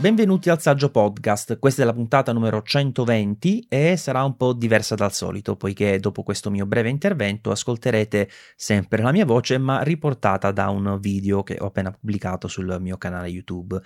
Benvenuti al Saggio Podcast, questa è la puntata numero 120 e sarà un po' diversa dal solito, poiché dopo questo mio breve intervento ascolterete sempre la mia voce, ma riportata da un video che ho appena pubblicato sul mio canale YouTube.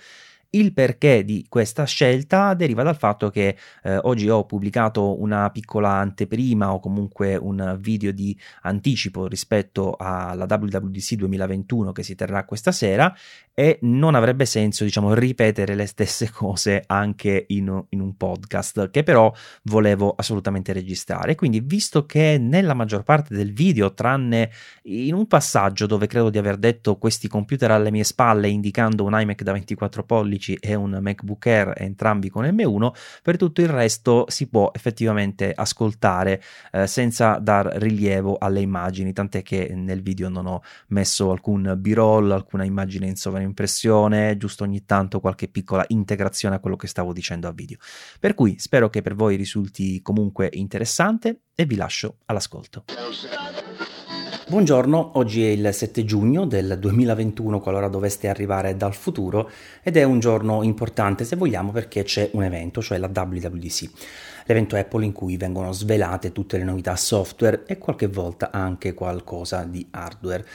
Il perché di questa scelta deriva dal fatto che eh, oggi ho pubblicato una piccola anteprima o comunque un video di anticipo rispetto alla WWDC 2021 che si terrà questa sera e non avrebbe senso, diciamo, ripetere le stesse cose anche in, in, un podcast che però volevo assolutamente registrare. Quindi, visto che nella maggior parte del video, tranne in un passaggio dove credo di aver detto questi computer alle mie spalle indicando un iMac da 24 pollici e un MacBook Air, entrambi con M1, per tutto il resto si può effettivamente ascoltare eh, senza dar rilievo alle immagini, tant'è che nel video non ho messo alcun b-roll, alcuna immagine in sovraimpressione impressione, giusto ogni tanto qualche piccola integrazione a quello che stavo dicendo a video. Per cui spero che per voi risulti comunque interessante e vi lascio all'ascolto. Buongiorno, oggi è il 7 giugno del 2021 qualora doveste arrivare dal futuro ed è un giorno importante se vogliamo perché c'è un evento, cioè la WWDC, l'evento Apple in cui vengono svelate tutte le novità software e qualche volta anche qualcosa di hardware.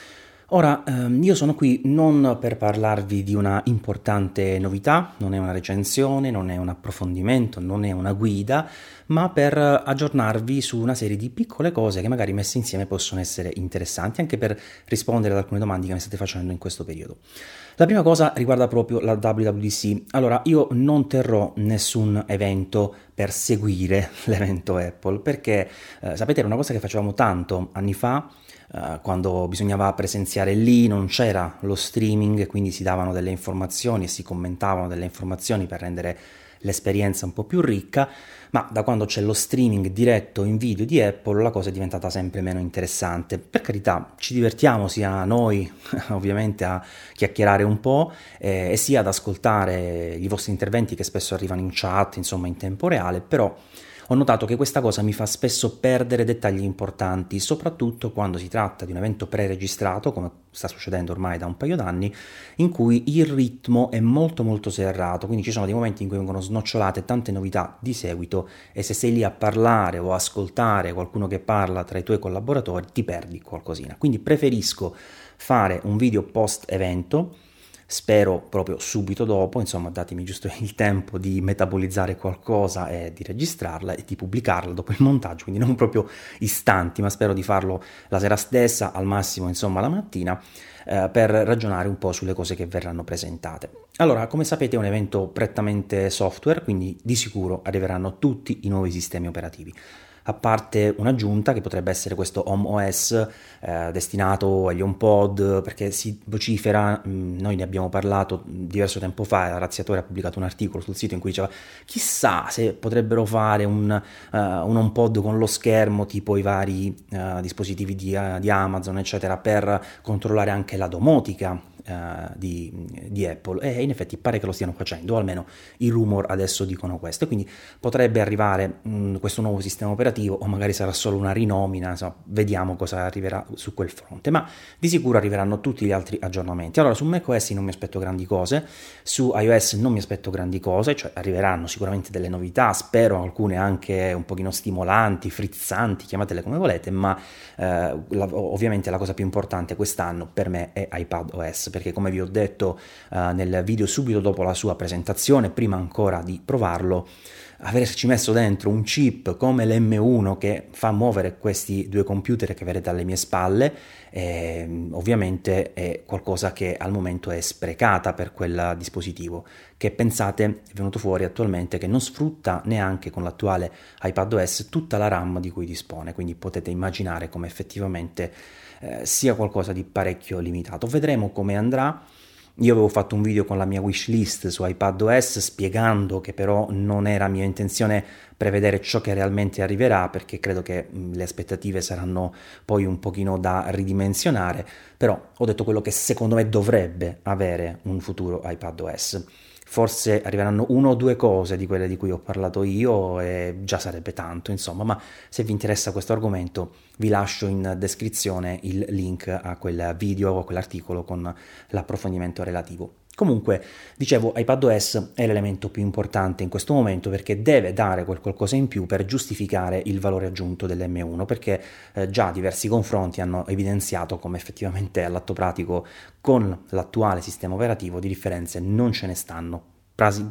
Ora, ehm, io sono qui non per parlarvi di una importante novità, non è una recensione, non è un approfondimento, non è una guida, ma per aggiornarvi su una serie di piccole cose che magari messe insieme possono essere interessanti, anche per rispondere ad alcune domande che mi state facendo in questo periodo. La prima cosa riguarda proprio la WWDC. Allora, io non terrò nessun evento per seguire l'evento Apple, perché eh, sapete, era una cosa che facevamo tanto anni fa eh, quando bisognava presenziare lì non c'era lo streaming, quindi si davano delle informazioni e si commentavano delle informazioni per rendere l'esperienza un po' più ricca, ma da quando c'è lo streaming diretto in video di Apple la cosa è diventata sempre meno interessante. Per carità, ci divertiamo sia noi ovviamente a chiacchierare un po' eh, e sia ad ascoltare i vostri interventi che spesso arrivano in chat, insomma in tempo reale, però ho notato che questa cosa mi fa spesso perdere dettagli importanti, soprattutto quando si tratta di un evento pre-registrato, come sta succedendo ormai da un paio d'anni, in cui il ritmo è molto molto serrato, quindi ci sono dei momenti in cui vengono snocciolate tante novità di seguito e se sei lì a parlare o ascoltare qualcuno che parla tra i tuoi collaboratori ti perdi qualcosina. Quindi preferisco fare un video post evento spero proprio subito dopo, insomma datemi giusto il tempo di metabolizzare qualcosa e di registrarla e di pubblicarla dopo il montaggio, quindi non proprio istanti, ma spero di farlo la sera stessa, al massimo insomma la mattina, eh, per ragionare un po' sulle cose che verranno presentate. Allora, come sapete è un evento prettamente software, quindi di sicuro arriveranno tutti i nuovi sistemi operativi a parte un'aggiunta che potrebbe essere questo Home OS eh, destinato agli HomePod, perché si vocifera, mh, mm, noi ne abbiamo parlato diverso tempo fa, il Razziatore ha pubblicato un articolo sul sito in cui diceva chissà se potrebbero fare un, uh, un HomePod con lo schermo tipo i vari uh, dispositivi di, uh, di Amazon, eccetera, per controllare anche la domotica uh, di, di, Apple. E in effetti pare che lo stiano facendo, o almeno i rumor adesso dicono questo, quindi potrebbe arrivare mh, mm, questo nuovo sistema operativo o magari sarà solo una rinomina, insomma, vediamo cosa arriverà su quel fronte, ma di sicuro arriveranno tutti gli altri aggiornamenti. Allora su macOS non mi aspetto grandi cose, su iOS non mi aspetto grandi cose, cioè arriveranno sicuramente delle novità, spero alcune anche un pochino stimolanti, frizzanti, chiamatele come volete, ma eh, la, ovviamente la cosa più importante quest'anno per me è iPadOS perché come vi ho detto uh, nel video subito dopo la sua presentazione, prima ancora di provarlo, averci messo dentro un chip come l'M1 che fa muovere questi due computer che vedete alle mie spalle, eh, ovviamente è qualcosa che al momento è sprecata per quel dispositivo, che pensate? È venuto fuori attualmente che non sfrutta neanche con l'attuale iPadOS tutta la RAM di cui dispone, quindi potete immaginare come effettivamente eh, sia qualcosa di parecchio limitato. Vedremo come andrà. Io avevo fatto un video con la mia wishlist su iPadOS spiegando che però non era mia intenzione prevedere ciò che realmente arriverà perché credo che mh, le aspettative saranno poi un pochino da ridimensionare, però ho detto quello che secondo me dovrebbe avere un futuro iPadOS forse arriveranno una o due cose di quelle di cui ho parlato io e già sarebbe tanto, insomma, ma se vi interessa questo argomento vi lascio in descrizione il link a quel video o a quell'articolo con l'approfondimento relativo. Comunque, dicevo, iPadOS è l'elemento più importante in questo momento perché deve dare quel qualcosa in più per giustificare il valore aggiunto dell'M1, perché eh, già diversi confronti hanno evidenziato come effettivamente all'atto pratico con l'attuale sistema operativo di differenze non ce ne stanno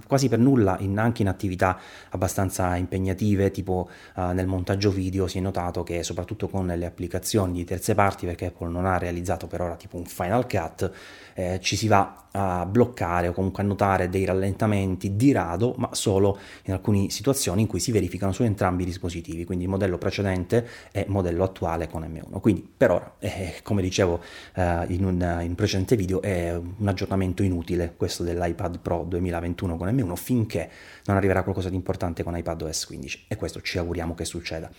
quasi per nulla in, anche in attività abbastanza impegnative, tipo uh, nel montaggio video si è notato che soprattutto con le applicazioni di terze parti, perché Apple non ha realizzato per ora tipo un Final Cut, eh, ci si va a bloccare o comunque a notare dei rallentamenti di rado, ma solo in alcune situazioni in cui si verificano su entrambi i dispositivi, quindi il modello precedente e il modello attuale con M1. Quindi per ora, eh, come dicevo eh, in, un, in un precedente video, è un aggiornamento inutile questo dell'iPad Pro 2021 con M1 finché non arriverà qualcosa di importante con iPadOS 15 e questo ci auguriamo che succeda.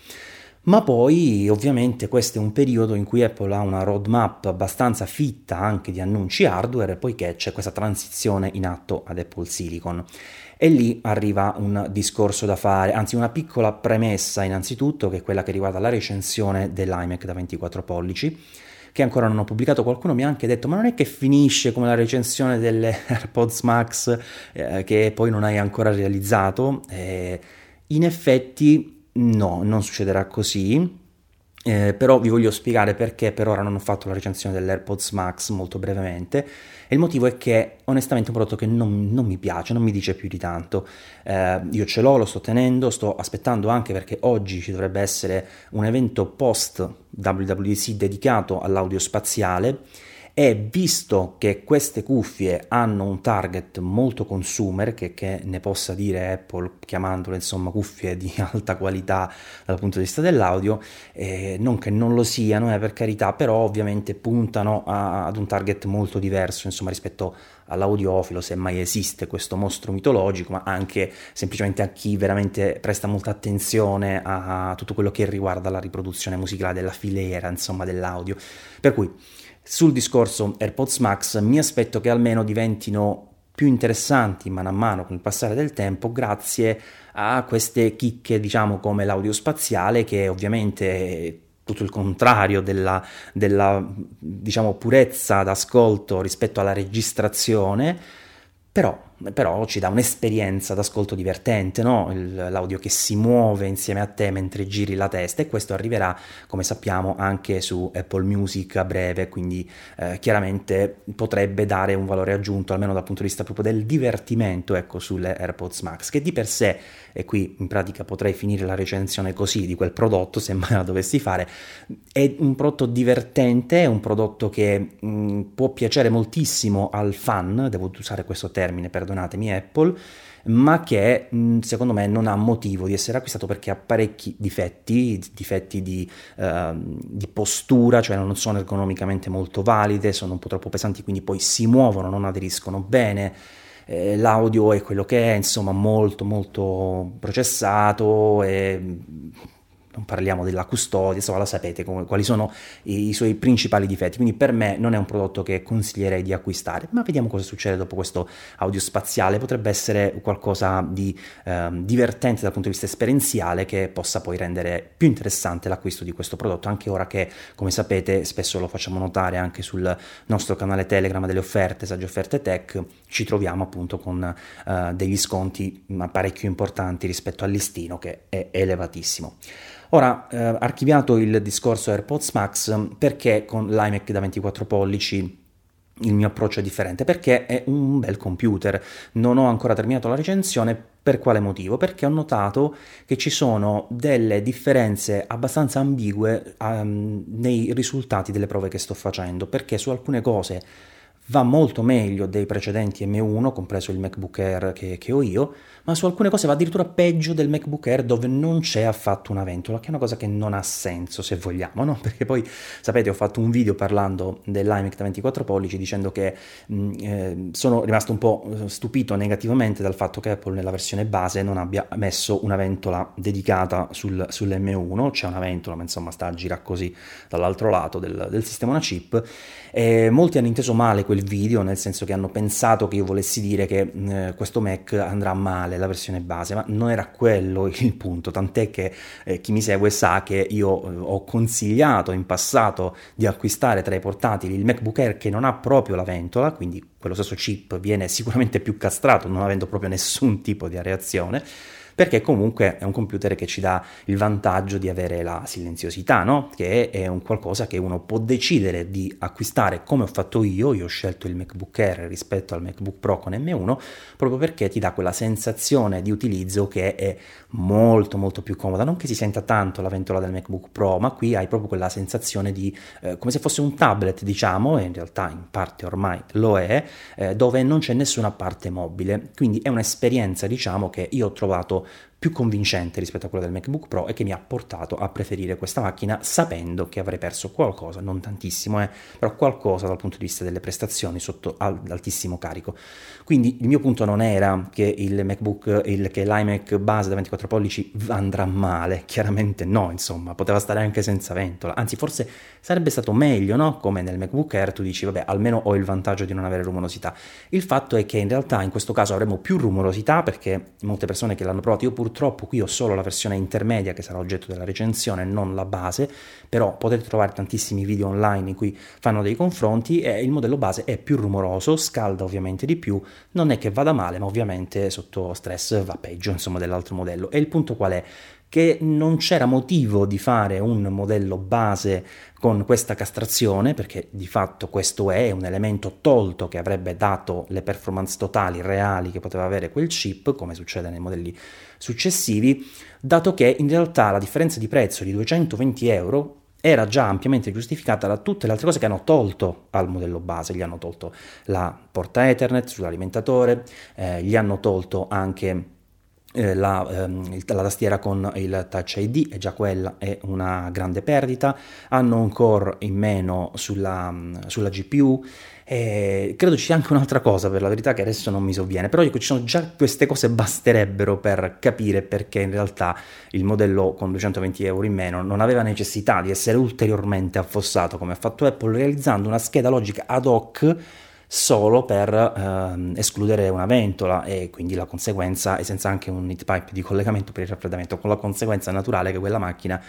Ma poi ovviamente questo è un periodo in cui Apple ha una roadmap abbastanza fitta anche di annunci hardware, poiché c'è questa transizione in atto ad Apple Silicon. E lì arriva un discorso da fare, anzi una piccola premessa innanzitutto, che è quella che riguarda la recensione dell'iMac da 24 pollici che ancora non ho pubblicato, qualcuno mi ha anche detto ma non è che finisce come la recensione delle AirPods Max eh, che poi non hai ancora realizzato? Eh, in effetti No, non succederà così. Eh, però vi voglio spiegare perché per ora non ho fatto la recensione dell'AirPods Max molto brevemente e il motivo è che onestamente è un prodotto che non, non mi piace, non mi dice più di tanto. Eh, io ce l'ho, lo sto tenendo, sto aspettando anche perché oggi ci dovrebbe essere un evento post WWDC dedicato all'audio spaziale e visto che queste cuffie hanno un target molto consumer, che, che, ne possa dire Apple chiamandole insomma cuffie di alta qualità dal punto di vista dell'audio, eh, non che non lo siano eh, per carità, però ovviamente puntano a, ad un target molto diverso insomma rispetto all'audiofilo, se mai esiste questo mostro mitologico, ma anche semplicemente a chi veramente presta molta attenzione a tutto quello che riguarda la riproduzione musicale della filiera, insomma, dell'audio. Per cui sul discorso AirPods Max mi aspetto che almeno diventino più interessanti man mano con il passare del tempo grazie a queste chicche diciamo come l'audio spaziale che ovviamente è tutto il contrario della, della diciamo purezza d'ascolto rispetto alla registrazione. Però però ci dà un'esperienza d'ascolto divertente, no? Il, l'audio che si muove insieme a te mentre giri la testa e questo arriverà, come sappiamo, anche su Apple Music a breve, quindi eh, chiaramente potrebbe dare un valore aggiunto, almeno dal punto di vista proprio del divertimento, ecco, sulle AirPods Max, che di per sé, e qui in pratica potrei finire la recensione così di quel prodotto, se mai la dovessi fare, è un prodotto divertente, è un prodotto che mh, può piacere moltissimo al fan, devo usare questo termine per perdonatemi Apple, ma che secondo me non ha motivo di essere acquistato perché ha parecchi difetti, difetti di, uh, di, postura, cioè non sono ergonomicamente molto valide, sono un po' troppo pesanti, quindi poi si muovono, non aderiscono bene. Eh, l'audio è quello che è, insomma, molto molto processato e non parliamo della custodia, insomma la sapete come, quali sono i, i, suoi principali difetti, quindi per me non è un prodotto che consiglierei di acquistare, ma vediamo cosa succede dopo questo audio spaziale, potrebbe essere qualcosa di eh, divertente dal punto di vista esperienziale che possa poi rendere più interessante l'acquisto di questo prodotto, anche ora che come sapete spesso lo facciamo notare anche sul nostro canale Telegram delle offerte, Sagge Offerte Tech, ci troviamo appunto con eh, degli sconti parecchio importanti rispetto al listino che è elevatissimo. Ora, eh, archiviato il discorso AirPods Max, perché con l'iMac da 24 pollici il mio approccio è differente? Perché è un bel computer. Non ho ancora terminato la recensione. Per quale motivo? Perché ho notato che ci sono delle differenze abbastanza ambigue um, nei risultati delle prove che sto facendo, perché su alcune cose va molto meglio dei precedenti M1, compreso il MacBook Air che, che, ho io, ma su alcune cose va addirittura peggio del MacBook Air dove non c'è affatto una ventola, che è una cosa che non ha senso se vogliamo, no? Perché poi, sapete, ho fatto un video parlando dell'iMac da 24 pollici dicendo che mh, mm, eh, sono rimasto un po' stupito negativamente dal fatto che Apple nella versione base non abbia messo una ventola dedicata sul, sull'M1, c'è una ventola, ma insomma sta a girare così dall'altro lato del, del sistema una chip, e molti hanno inteso male quel video, nel senso che hanno pensato che io volessi dire che eh, questo Mac andrà male, la versione base, ma non era quello il punto, tant'è che eh, chi mi segue sa che io eh, ho consigliato in passato di acquistare tra i portatili il MacBook Air che non ha proprio la ventola, quindi quello stesso chip viene sicuramente più castrato, non avendo proprio nessun tipo di reazione perché comunque è un computer che ci dà il vantaggio di avere la silenziosità, no? che è un qualcosa che uno può decidere di acquistare come ho fatto io, io ho scelto il MacBook Air rispetto al MacBook Pro con M1, proprio perché ti dà quella sensazione di utilizzo che è molto molto più comoda, non che si senta tanto la ventola del MacBook Pro, ma qui hai proprio quella sensazione di eh, come se fosse un tablet, diciamo, e in realtà in parte ormai lo è, eh, dove non c'è nessuna parte mobile, quindi è un'esperienza, diciamo, che io ho trovato più convincente rispetto a quella del MacBook Pro e che mi ha portato a preferire questa macchina sapendo che avrei perso qualcosa, non tantissimo, eh, però qualcosa dal punto di vista delle prestazioni sotto altissimo carico. Quindi il mio punto non era che il MacBook, il, che l'iMac base da 24 pollici andrà male, chiaramente no, insomma, poteva stare anche senza ventola, anzi forse sarebbe stato meglio, no? Come nel MacBook Air tu dici, vabbè, almeno ho il vantaggio di non avere rumorosità. Il fatto è che in realtà in questo caso avremo più rumorosità perché molte persone che l'hanno provato, io pur purtroppo qui ho solo la versione intermedia che sarà oggetto della recensione, non la base, però potete trovare tantissimi video online in cui fanno dei confronti e il modello base è più rumoroso, scalda ovviamente di più, non è che vada male, ma ovviamente sotto stress va peggio insomma dell'altro modello. E il punto qual è? Che non c'era motivo di fare un modello base con questa castrazione, perché di fatto questo è un elemento tolto che avrebbe dato le performance totali reali che poteva avere quel chip, come succede nei modelli successivi, dato che in realtà la differenza di prezzo di 220 euro era già ampiamente giustificata da tutte le altre cose che hanno tolto al modello base, gli hanno tolto la porta Ethernet sull'alimentatore, eh, gli hanno tolto anche la, ehm, la, tastiera con il Touch ID e già quella è una grande perdita, hanno un core in meno sulla, sulla GPU e credo ci sia anche un'altra cosa per la verità che adesso non mi sovviene, però dico ci sono già queste cose basterebbero per capire perché in realtà il modello con 220 euro in meno non aveva necessità di essere ulteriormente affossato come ha fatto Apple realizzando una scheda logica ad hoc solo per ehm, escludere una ventola e quindi la conseguenza è senza anche un heat pipe di collegamento per il raffreddamento, con la conseguenza naturale che quella macchina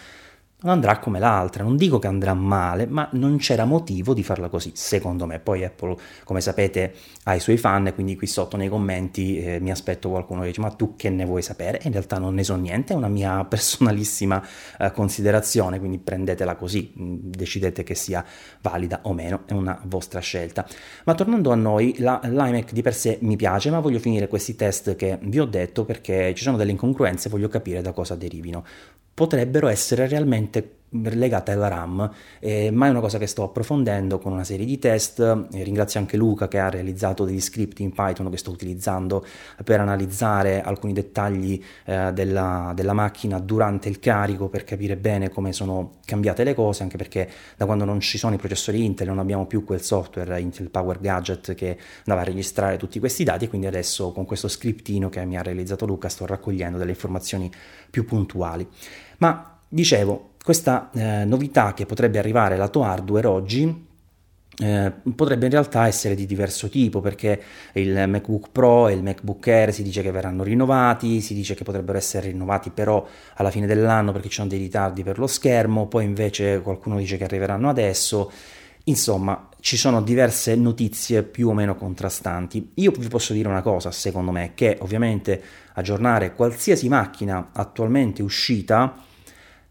non andrà come l'altra. Non dico che andrà male, ma non c'era motivo di farla così, secondo me. Poi Apple, come sapete, ha i suoi fan, quindi qui sotto nei commenti eh, mi aspetto qualcuno che dice ma tu che ne vuoi sapere? E in realtà non ne so niente, è una mia personalissima eh, considerazione, quindi prendetela così, mm, decidete che sia valida o meno, è una vostra scelta. Ma tornando a noi, la, l'iMac di per sé mi piace, ma voglio finire questi test che vi ho detto perché ci sono delle incongruenze e voglio capire da cosa derivino potrebbero essere realmente legate alla RAM, eh, ma è una cosa che sto approfondendo con una serie di test. Eh, ringrazio anche Luca che ha realizzato degli script in Python che sto utilizzando per analizzare alcuni dettagli eh, della, della, macchina durante il carico per capire bene come sono cambiate le cose, anche perché da quando non ci sono i processori Intel non abbiamo più quel software Intel Power Gadget che andava a registrare tutti questi dati quindi adesso con questo scriptino che mi ha realizzato Luca sto raccogliendo delle informazioni più puntuali. Ma dicevo, questa eh, novità che potrebbe arrivare lato hardware oggi eh, potrebbe in realtà essere di diverso tipo perché il MacBook Pro e il MacBook Air si dice che verranno rinnovati, si dice che potrebbero essere rinnovati però alla fine dell'anno perché ci sono dei ritardi per lo schermo, poi invece qualcuno dice che arriveranno adesso. Insomma, ci sono diverse notizie più o meno contrastanti. Io vi posso dire una cosa, secondo me, che ovviamente aggiornare qualsiasi macchina attualmente uscita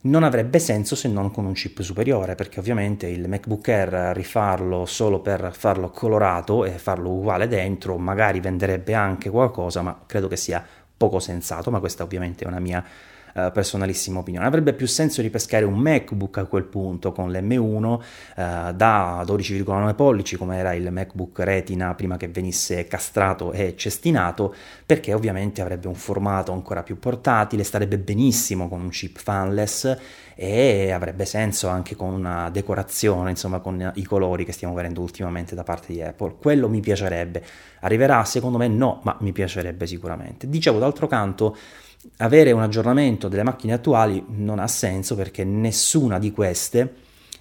non avrebbe senso se non con un chip superiore, perché ovviamente il MacBook Air rifarlo solo per farlo colorato e farlo uguale dentro, magari venderebbe anche qualcosa, ma credo che sia poco sensato, ma questa ovviamente è una mia eh, personalissima opinione. Avrebbe più senso ripescare un MacBook a quel punto con l'M1 eh, da 12,9 pollici come era il MacBook Retina prima che venisse castrato e cestinato perché ovviamente avrebbe un formato ancora più portatile, starebbe benissimo con un chip fanless e avrebbe senso anche con una decorazione, insomma con i colori che stiamo vedendo ultimamente da parte di Apple. Quello mi piacerebbe. Arriverà? Secondo me no, ma mi piacerebbe sicuramente. Dicevo d'altro canto avere un aggiornamento delle macchine attuali non ha senso perché nessuna di queste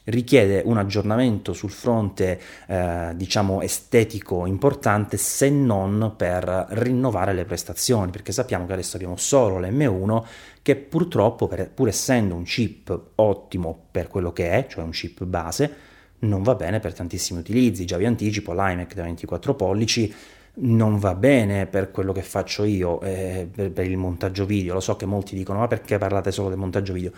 richiede un aggiornamento sul fronte eh, diciamo estetico importante se non per rinnovare le prestazioni perché sappiamo che adesso abbiamo solo l'M1 che purtroppo per, pur essendo un chip ottimo per quello che è cioè un chip base non va bene per tantissimi utilizzi. Già vi anticipo l'iMac da 24 pollici non va bene per quello che faccio io, eh, per, per, il montaggio video. Lo so che molti dicono: ma perché parlate solo del montaggio video?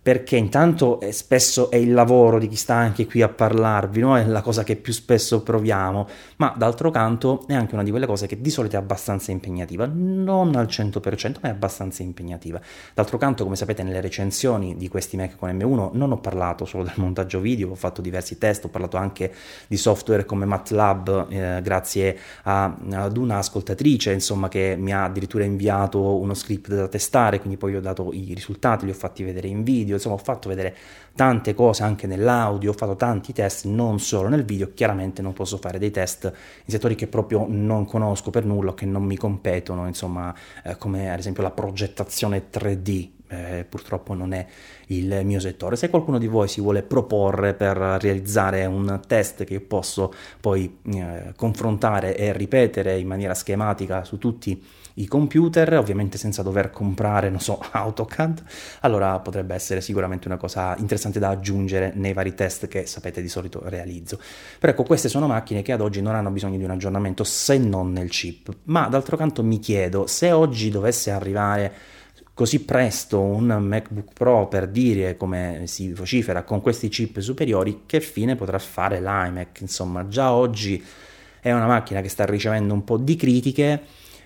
Perché intanto è spesso è il lavoro di chi sta anche qui a parlarvi, no? è la cosa che più spesso proviamo, ma d'altro canto è anche una di quelle cose che di solito è abbastanza impegnativa, non al 100%, ma è abbastanza impegnativa. D'altro canto, come sapete, nelle recensioni di questi Mac con M1 non ho parlato solo del montaggio video, ho fatto diversi test, ho parlato anche di software come MATLAB, eh, grazie a, ad una ascoltatrice, insomma, che mi ha addirittura inviato uno script da testare, quindi poi gli ho dato i risultati, li ho fatti vedere in video insomma ho fatto vedere tante cose anche nell'audio, ho fatto tanti test non solo nel video, chiaramente non posso fare dei test in settori che proprio non conosco per nulla, che non mi competono, insomma eh, come ad esempio la progettazione 3D, eh, purtroppo non è il mio settore. Se qualcuno di voi si vuole proporre per realizzare un test che posso poi eh, confrontare e ripetere in maniera schematica su tutti i computer, ovviamente senza dover comprare, non so, AutoCAD, allora potrebbe essere sicuramente una cosa interessante da aggiungere nei vari test che sapete di solito realizzo. Però ecco, queste sono macchine che ad oggi non hanno bisogno di un aggiornamento se non nel chip, ma d'altro canto mi chiedo se oggi dovesse arrivare così presto un MacBook Pro per dire come si vocifera con questi chip superiori, che fine potrà fare l'iMac? Insomma, già oggi è una macchina che sta ricevendo un po' di critiche,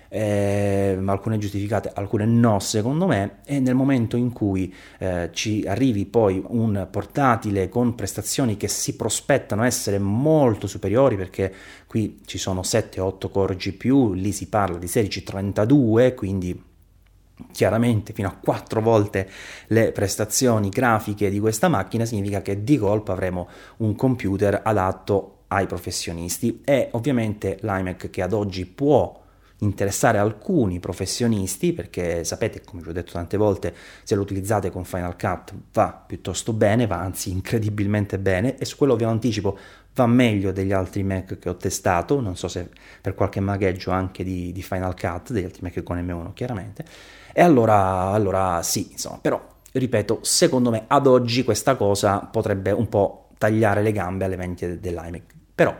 eh, alcune giustificate, alcune no secondo me, e nel momento in cui eh, ci arrivi poi un portatile con prestazioni che si prospettano essere molto superiori, perché qui ci sono 7-8 core GPU, lì si parla di 16-32, quindi chiaramente fino a quattro volte le prestazioni grafiche di questa macchina, significa che di colpo avremo un computer adatto ai professionisti. E ovviamente l'iMac che ad oggi può interessare alcuni professionisti perché sapete come vi ho detto tante volte se lo utilizzate con Final Cut va piuttosto bene va anzi incredibilmente bene e su quello vi anticipo va meglio degli altri Mac che ho testato non so se per qualche magheggio anche di, di Final Cut degli altri Mac con M1 chiaramente e allora, allora sì, insomma, però, ripeto, secondo me ad oggi questa cosa potrebbe un po' tagliare le gambe alle vendite dell'iMac. Però,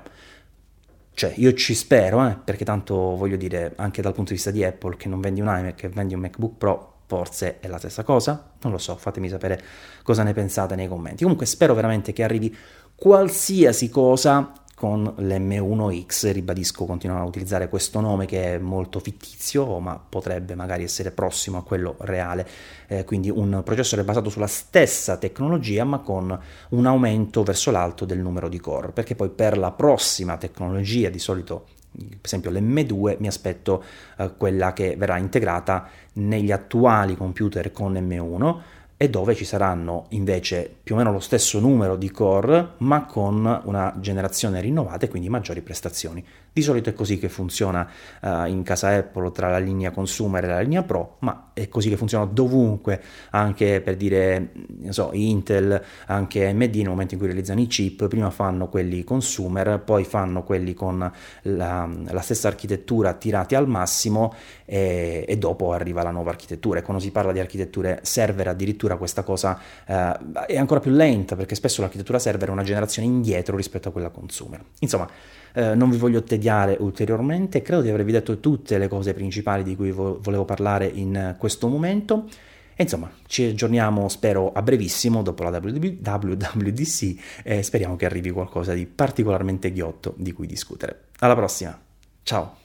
cioè, io ci spero, eh, perché tanto voglio dire, anche dal punto di vista di Apple, che non vendi un iMac e vendi un MacBook Pro, forse è la stessa cosa? Non lo so, fatemi sapere cosa ne pensate nei commenti. Comunque spero veramente che arrivi qualsiasi cosa con l'M1X, ribadisco, continuano a utilizzare questo nome che è molto fittizio, ma potrebbe magari essere prossimo a quello reale, eh, quindi un processore basato sulla stessa tecnologia, ma con un aumento verso l'alto del numero di core, perché poi per la prossima tecnologia, di solito per esempio l'M2 mi aspetto eh, quella che verrà integrata negli attuali computer con M1 e dove ci saranno invece più o meno lo stesso numero di core ma con una generazione rinnovata e quindi maggiori prestazioni. Di solito è così che funziona uh, in casa Apple tra la linea consumer e la linea Pro, ma è così che funziona dovunque, anche per dire, so, Intel, anche AMD nel momento in cui realizzano i chip, prima fanno quelli consumer, poi fanno quelli con la, la stessa architettura tirati al massimo e, e, dopo arriva la nuova architettura. E quando si parla di architetture server addirittura questa cosa uh, è ancora più lenta perché spesso l'architettura server è una generazione indietro rispetto a quella consumer. Insomma, eh, non vi voglio tediare ulteriormente, credo di avervi detto tutte le cose principali di cui vo- volevo parlare in questo momento. E insomma, ci aggiorniamo, spero, a brevissimo dopo la WWDC e speriamo che arrivi qualcosa di particolarmente ghiotto di cui discutere. Alla prossima, ciao!